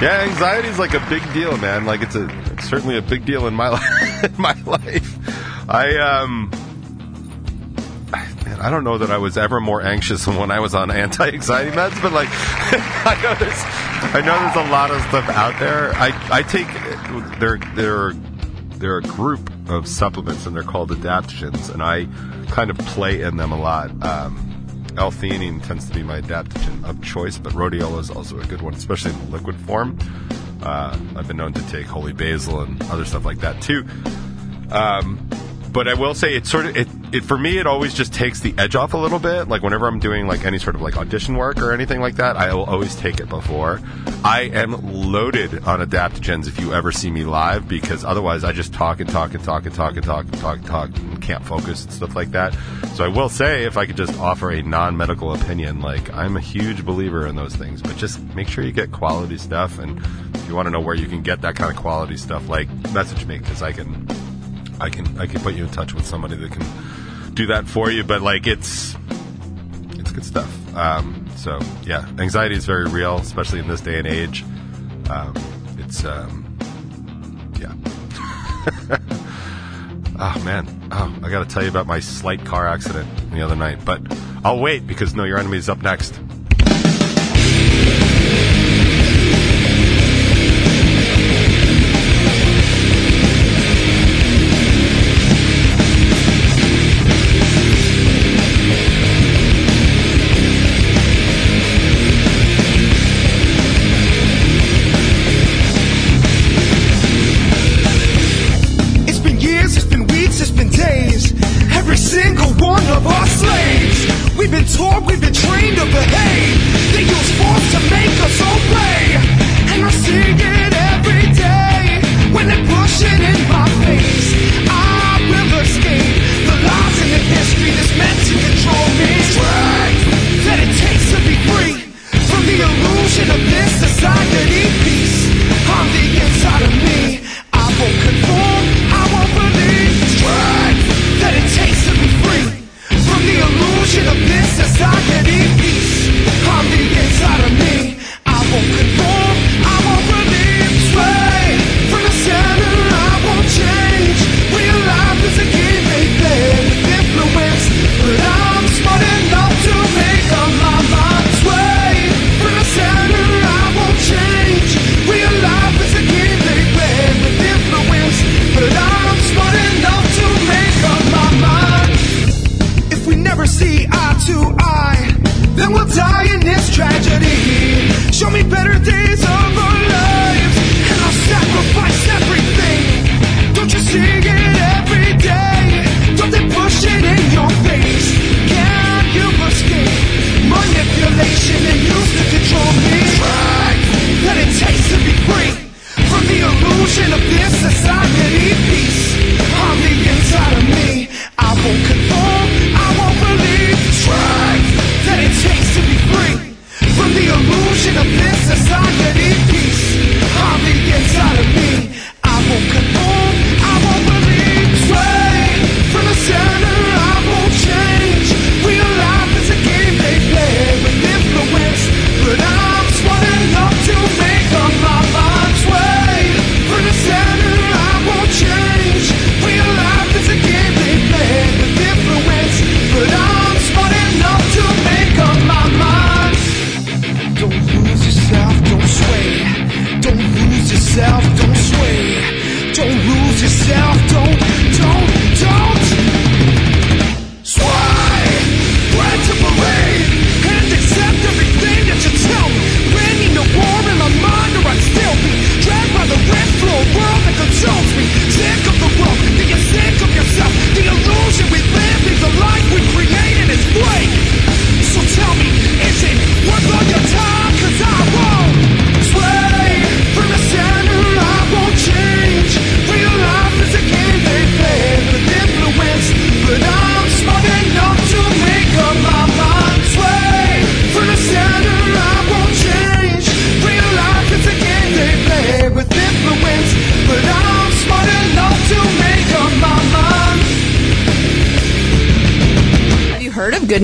yeah, anxiety is like a big deal, man. Like it's a it's certainly a big deal in my [laughs] life. [laughs] in my life, I um. Man, I don't know that I was ever more anxious than when I was on anti-anxiety meds, but like, [laughs] I know there's, I know there's a lot of stuff out there. I, I take, they're, they're, they're a group of supplements and they're called adaptogens, and I kind of play in them a lot. Um, L-theanine tends to be my adaptogen of choice, but rhodiola is also a good one, especially in the liquid form. Uh, I've been known to take holy basil and other stuff like that too. Um, but I will say it's sort of it, it for me it always just takes the edge off a little bit. Like whenever I'm doing like any sort of like audition work or anything like that, I will always take it before. I am loaded on adaptogens if you ever see me live because otherwise I just talk and talk and talk and talk and talk and talk and talk and can't focus and stuff like that. So I will say if I could just offer a non-medical opinion, like I'm a huge believer in those things, but just make sure you get quality stuff and if you want to know where you can get that kind of quality stuff, like message me because I can I can I can put you in touch with somebody that can do that for you. But like it's it's good stuff. Um, so yeah, anxiety is very real, especially in this day and age. Um, it's um, yeah. [laughs] oh man, oh I got to tell you about my slight car accident the other night, but I'll wait because no, your enemy is up next.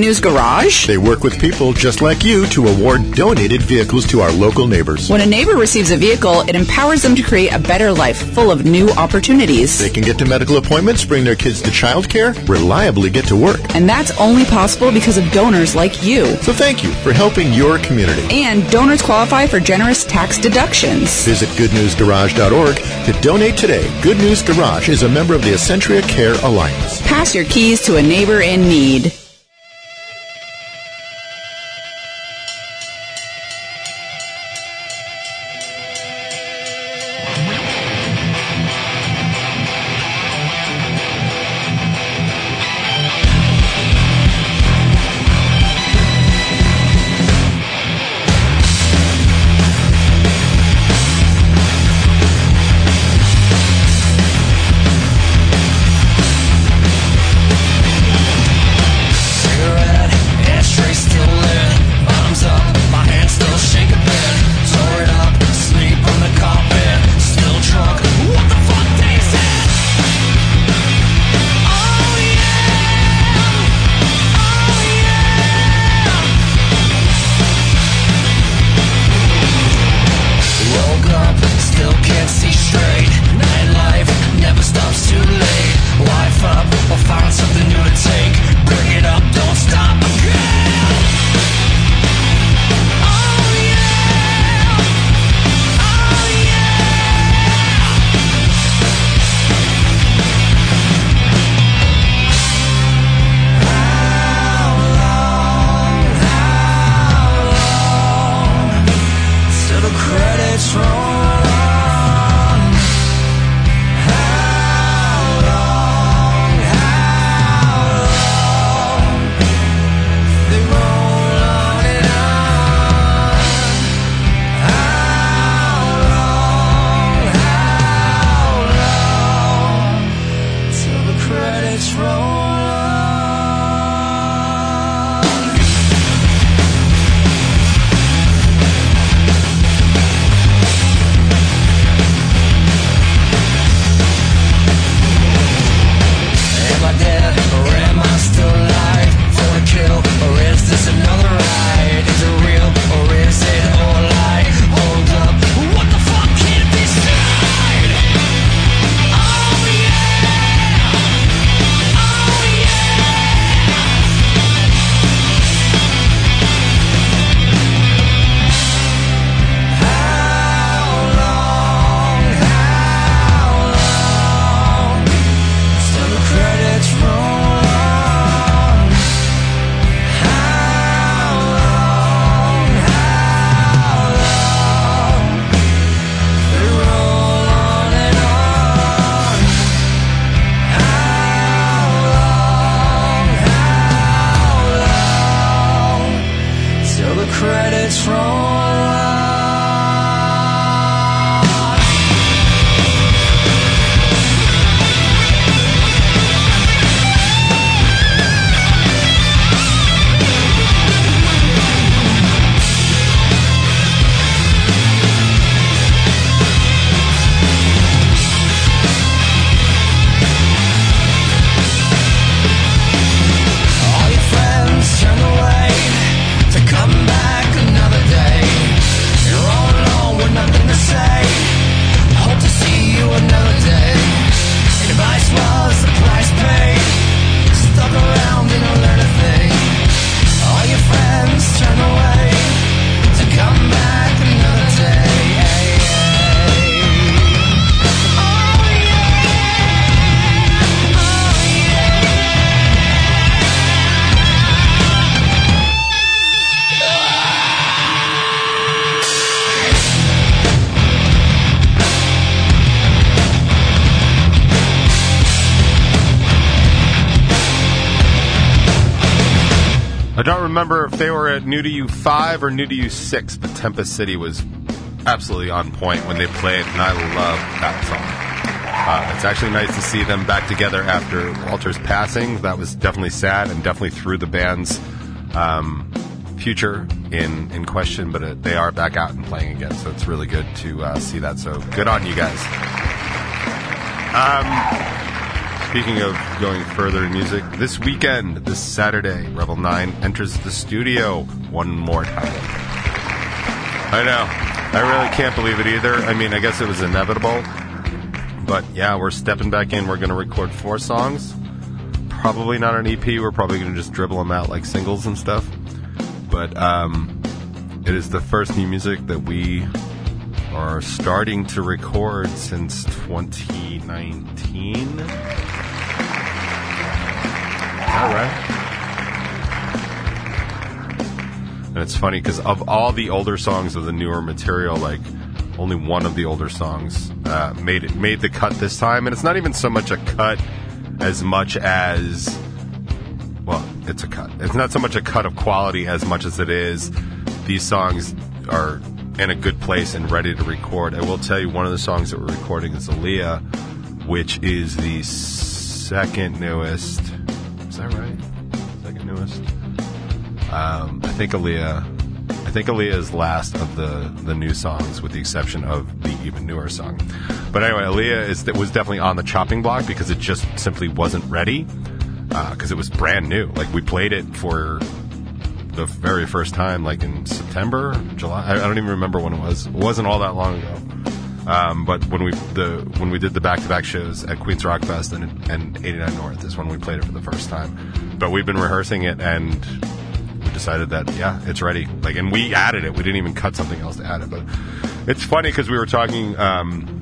News Garage? They work with people just like you to award donated vehicles to our local neighbors. When a neighbor receives a vehicle, it empowers them to create a better life full of new opportunities. They can get to medical appointments, bring their kids to childcare, reliably get to work. And that's only possible because of donors like you. So thank you for helping your community. And donors qualify for generous tax deductions. Visit goodnewsgarage.org to donate today. Good News Garage is a member of the Ascentria Care Alliance. Pass your keys to a neighbor in need. New to You 5 or New to You 6, but Tempest City was absolutely on point when they played, and I love that song. Uh, it's actually nice to see them back together after Walter's passing. That was definitely sad and definitely threw the band's um, future in, in question, but uh, they are back out and playing again, so it's really good to uh, see that. So good on you guys. Um, speaking of going further in music, this weekend, this Saturday, Revel 9 enters the studio one more time. I know. I really can't believe it either. I mean, I guess it was inevitable. But yeah, we're stepping back in. We're going to record four songs. Probably not an EP. We're probably going to just dribble them out like singles and stuff. But um, it is the first new music that we are starting to record since 2019. All right. And it's funny because of all the older songs of the newer material, like only one of the older songs uh, made it made the cut this time, and it's not even so much a cut as much as well, it's a cut. It's not so much a cut of quality as much as it is these songs are in a good place and ready to record. I will tell you, one of the songs that we're recording is Aaliyah, which is the second newest. Is that right? Second newest. Um, I think Aaliyah. I think Aaliyah is last of the the new songs, with the exception of the even newer song. But anyway, Aaliyah is was definitely on the chopping block because it just simply wasn't ready because it was brand new. Like we played it for the very first time, like in September, July. I, I don't even remember when it was. It wasn't all that long ago. Um, but when we the when we did the back to back shows at Queens Rock Fest and and 89 North is when we played it for the first time. But we've been rehearsing it and we decided that yeah, it's ready. Like, and we added it. We didn't even cut something else to add it. But it's funny because we were talking. Um,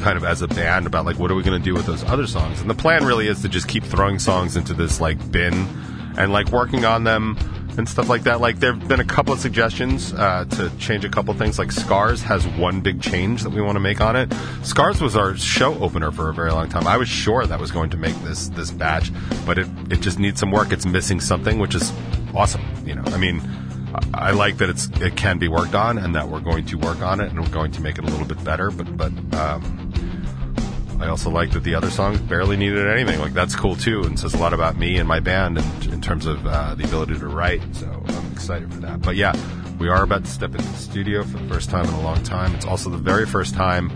kind of as a band about like what are we going to do with those other songs and the plan really is to just keep throwing songs into this like bin and like working on them and stuff like that. Like there have been a couple of suggestions uh, to change a couple things. Like scars has one big change that we want to make on it. Scars was our show opener for a very long time. I was sure that was going to make this this batch but it, it just needs some work. It's missing something which is awesome you know? I mean I like that it's it can be worked on, and that we're going to work on it, and we're going to make it a little bit better. But but um, I also like that the other songs barely needed anything. Like that's cool too, and says a lot about me and my band, and in terms of uh, the ability to write. So I'm excited for that. But yeah, we are about to step into the studio for the first time in a long time. It's also the very first time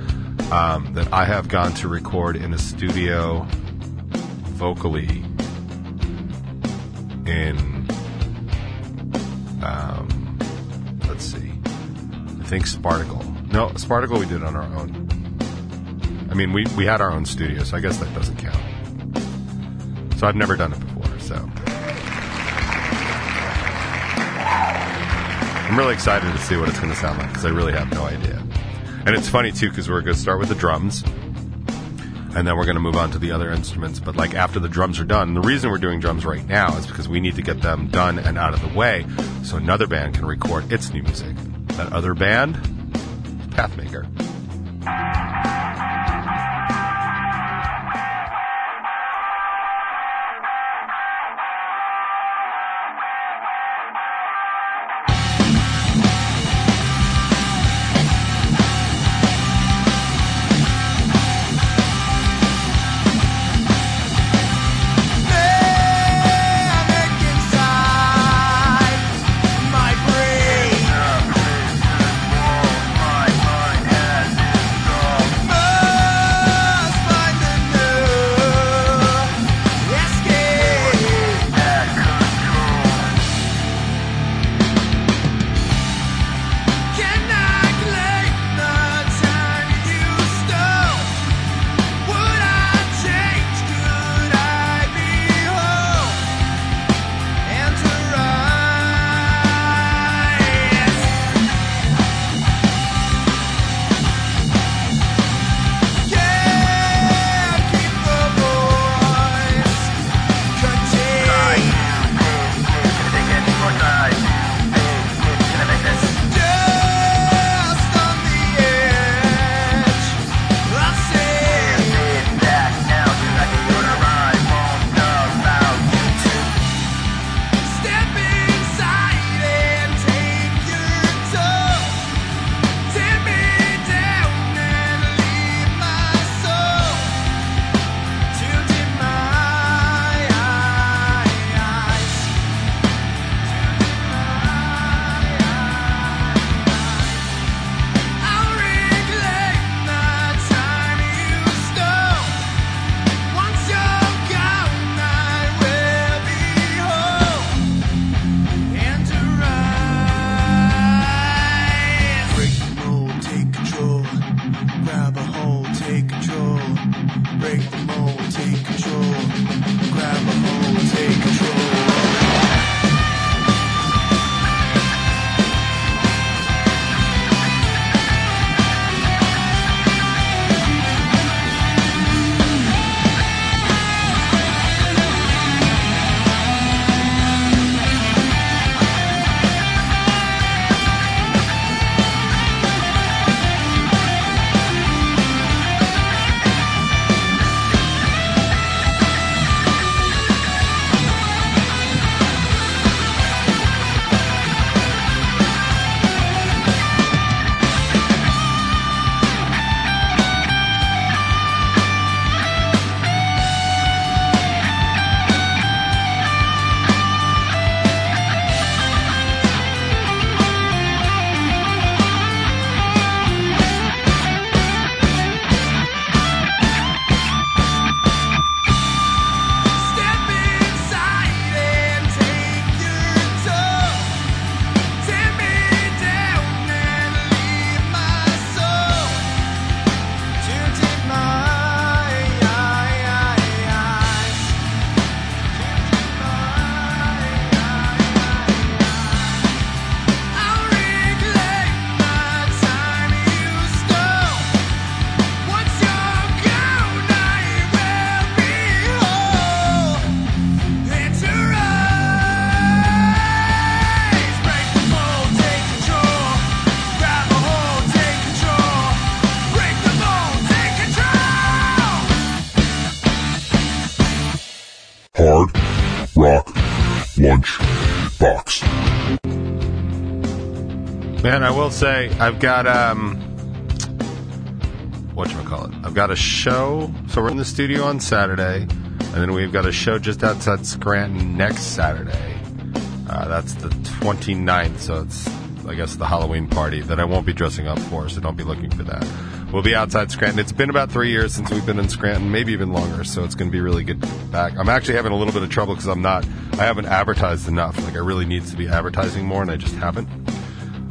um, that I have gone to record in a studio vocally in um, let's see. I think Sparticle. No, Sparticle we did on our own. I mean, we, we had our own studio, so I guess that doesn't count. So I've never done it before, so. I'm really excited to see what it's going to sound like because I really have no idea. And it's funny too because we're going to start with the drums and then we're going to move on to the other instruments. But like after the drums are done, the reason we're doing drums right now is because we need to get them done and out of the way so another band can record its new music. That other band, Pathmaker. Say I've got um what call it? I've got a show. So we're in the studio on Saturday, and then we've got a show just outside Scranton next Saturday. Uh, that's the 29th, so it's I guess the Halloween party that I won't be dressing up for, so don't be looking for that. We'll be outside Scranton. It's been about three years since we've been in Scranton, maybe even longer, so it's going to be really good back. I'm actually having a little bit of trouble because I'm not, I haven't advertised enough. Like I really need to be advertising more, and I just haven't.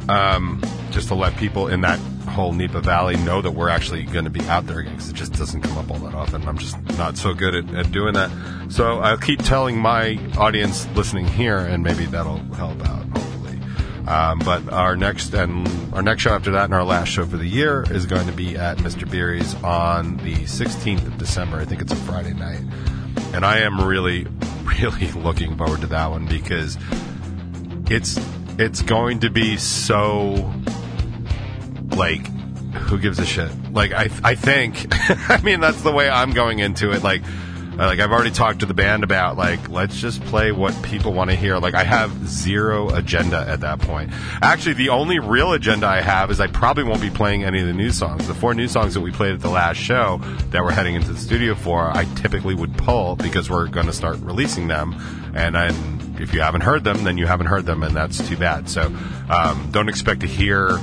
Um, just to let people in that whole NEPA Valley know that we're actually going to be out there again because it just doesn't come up all that often. I'm just not so good at, at doing that. So I'll keep telling my audience listening here, and maybe that'll help out. Hopefully, um, but our next and our next show after that, and our last show for the year, is going to be at Mr. Beery's on the 16th of December. I think it's a Friday night, and I am really, [laughs] really looking forward to that one because it's it's going to be so like who gives a shit? Like i i think [laughs] i mean that's the way i'm going into it. Like uh, like i've already talked to the band about like let's just play what people want to hear. Like i have zero agenda at that point. Actually the only real agenda i have is i probably won't be playing any of the new songs. The four new songs that we played at the last show that we're heading into the studio for i typically would pull because we're going to start releasing them. And I, if you haven't heard them then you haven't heard them and that's too bad. So um, don't expect to hear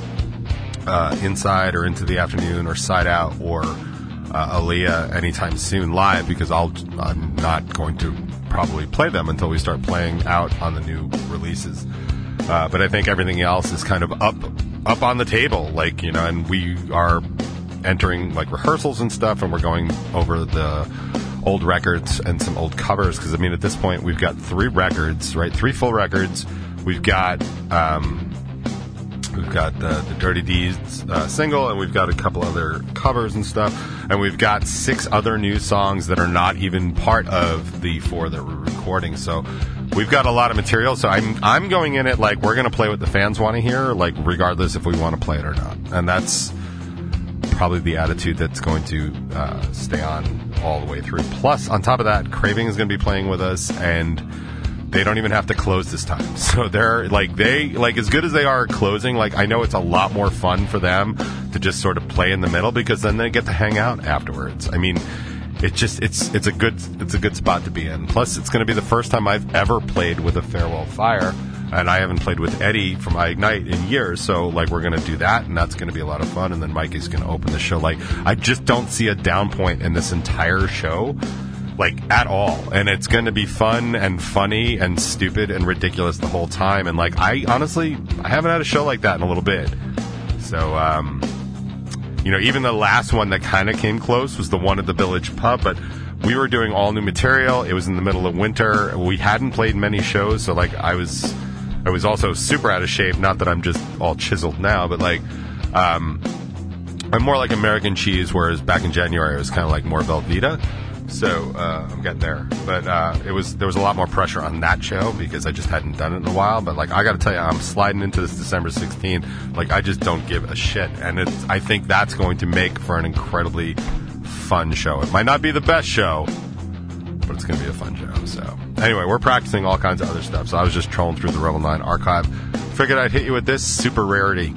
uh, Inside or Into the Afternoon or Side Out or uh, Aaliyah anytime soon live because I'll I'm not going to probably play them until we start playing out on the new releases. Uh, but I think everything else is kind of up up on the table, like you know, and we are entering like rehearsals and stuff, and we're going over the old records and some old covers because I mean at this point we've got three records, right? Three full records. We've got um, We've got the, the Dirty Deeds uh, single, and we've got a couple other covers and stuff, and we've got six other new songs that are not even part of the four that we're recording. So we've got a lot of material. So I'm I'm going in it like we're going to play what the fans want to hear, like regardless if we want to play it or not, and that's probably the attitude that's going to uh, stay on all the way through. Plus, on top of that, Craving is going to be playing with us, and they don't even have to close this time. [laughs] So they're like they like as good as they are closing. Like I know it's a lot more fun for them to just sort of play in the middle because then they get to hang out afterwards. I mean, it just it's it's a good it's a good spot to be in. Plus, it's going to be the first time I've ever played with a farewell fire. And I haven't played with Eddie from Ignite in years, so like we're gonna do that, and that's gonna be a lot of fun. And then Mikey's gonna open the show. Like I just don't see a down point in this entire show like at all. And it's going to be fun and funny and stupid and ridiculous the whole time. And like i honestly i haven't had a show like that in a little bit. So um you know even the last one that kind of came close was the one at the village pub but we were doing all new material. It was in the middle of winter. We hadn't played many shows so like i was i was also super out of shape. Not that i'm just all chiseled now but like um i'm more like american cheese whereas back in january i was kind of like more velveeta so uh, I'm getting there, but uh, it was there was a lot more pressure on that show because I just hadn't done it in a while. But like I got to tell you, I'm sliding into this December 16th. Like I just don't give a shit, and it's I think that's going to make for an incredibly fun show. It might not be the best show, but it's going to be a fun show. So anyway, we're practicing all kinds of other stuff. So I was just trolling through the Revel Nine archive. Figured I'd hit you with this super rarity.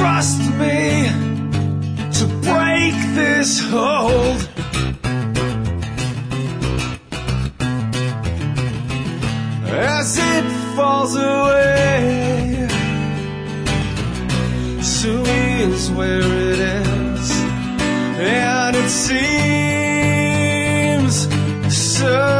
Trust me to break this hold. As it falls away, so is where it is, and it seems so.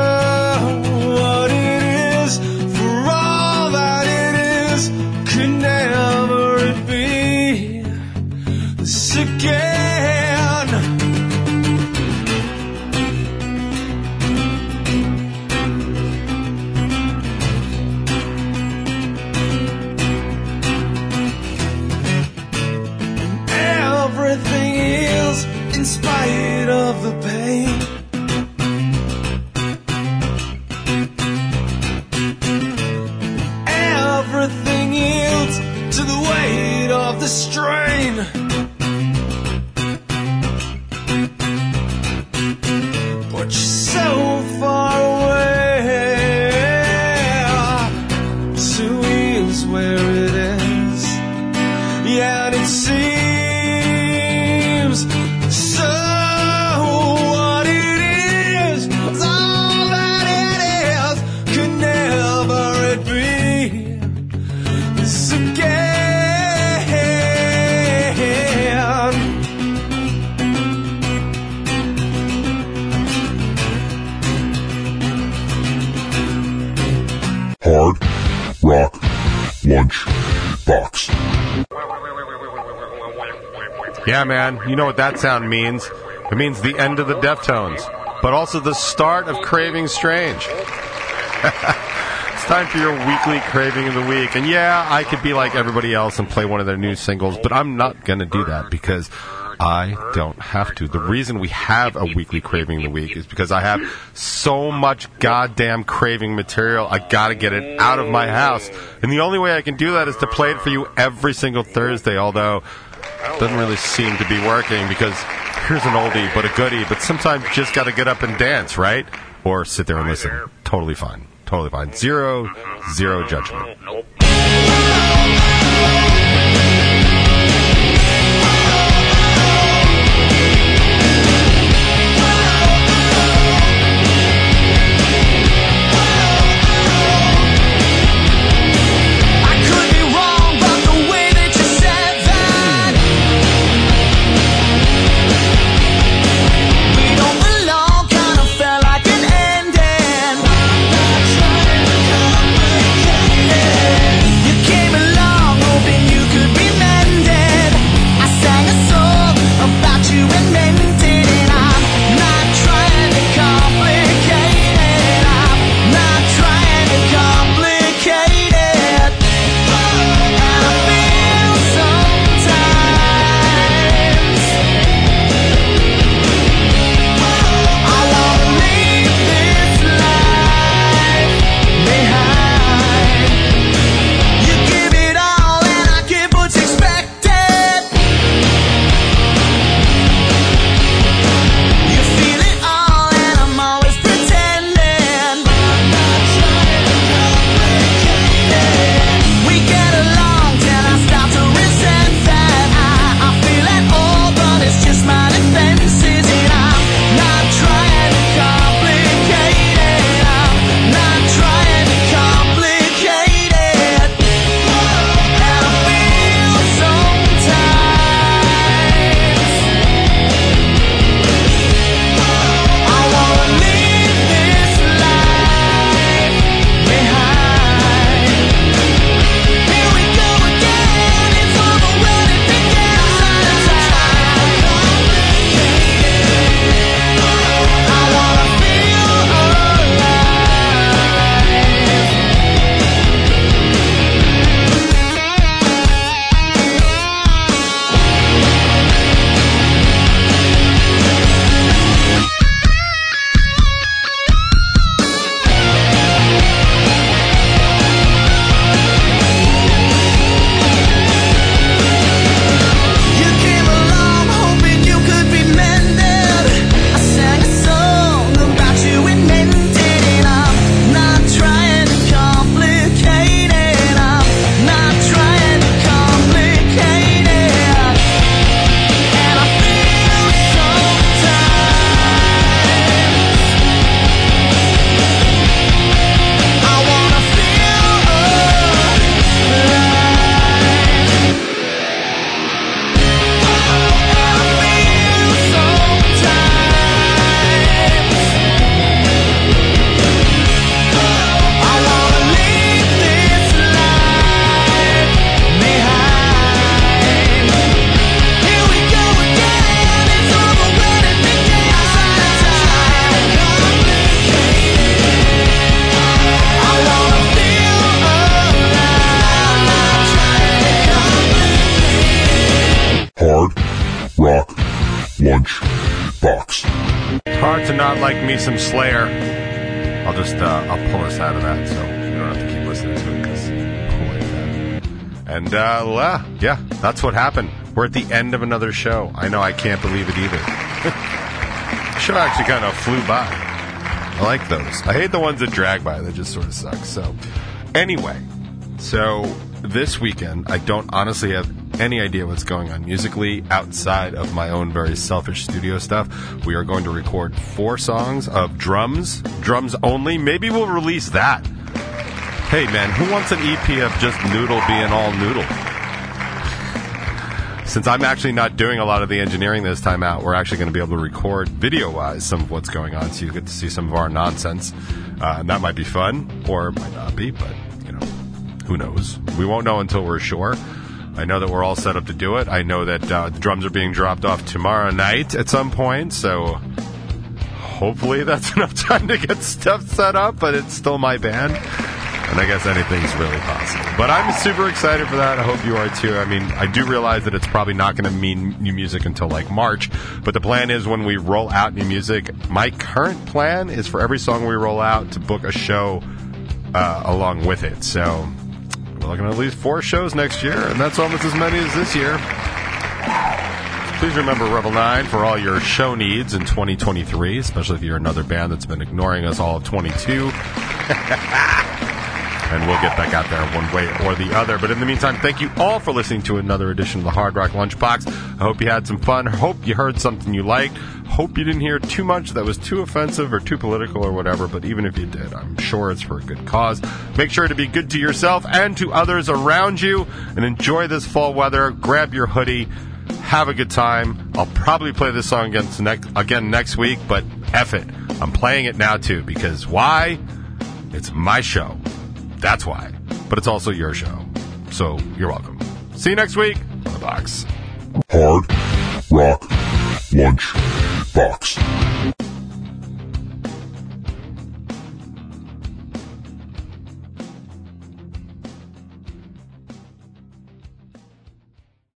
Yeah, man. You know what that sound means? It means the end of the Deftones, but also the start of Craving Strange. [laughs] it's time for your weekly Craving of the Week. And yeah, I could be like everybody else and play one of their new singles, but I'm not going to do that because I don't have to. The reason we have a weekly Craving of the Week is because I have so much goddamn craving material, I gotta get it out of my house. And the only way I can do that is to play it for you every single Thursday, although doesn't really seem to be working because here's an oldie but a goodie, but sometimes you just got to get up and dance, right? Or sit there and listen. Totally fine. Totally fine. Zero, zero judgment. That's what happened. We're at the end of another show. I know I can't believe it either. [laughs] show actually kind of flew by. I like those. I hate the ones that drag by. They just sort of suck. So, anyway, so this weekend, I don't honestly have any idea what's going on musically outside of my own very selfish studio stuff. We are going to record four songs of drums, drums only. Maybe we'll release that. Hey man, who wants an EP of just Noodle being all Noodle? Since I'm actually not doing a lot of the engineering this time out, we're actually going to be able to record video wise some of what's going on so you get to see some of our nonsense. Uh, and that might be fun, or it might not be, but, you know, who knows? We won't know until we're sure. I know that we're all set up to do it. I know that uh, the drums are being dropped off tomorrow night at some point, so hopefully that's [laughs] enough time to get stuff set up, but it's still my band. And I guess anything's really possible. But I'm super excited for that. I hope you are too. I mean, I do realize that it's probably not going to mean new music until like March. But the plan is when we roll out new music, my current plan is for every song we roll out to book a show uh, along with it. So we're looking at at least four shows next year, and that's almost as many as this year. Please remember Revel 9 for all your show needs in 2023, especially if you're another band that's been ignoring us all of 22. [laughs] and we'll get back out there one way or the other. But in the meantime, thank you all for listening to another edition of the Hard Rock Lunchbox. I hope you had some fun. Hope you heard something you liked. Hope you didn't hear too much that was too offensive or too political or whatever. But even if you did, I'm sure it's for a good cause. Make sure to be good to yourself and to others around you and enjoy this fall weather. Grab your hoodie. Have a good time. I'll probably play this song again next, again next week, but F it. I'm playing it now too because why? It's my show. That's why. But it's also your show. So you're welcome. See you next week on the box. Hard Rock Lunch Box.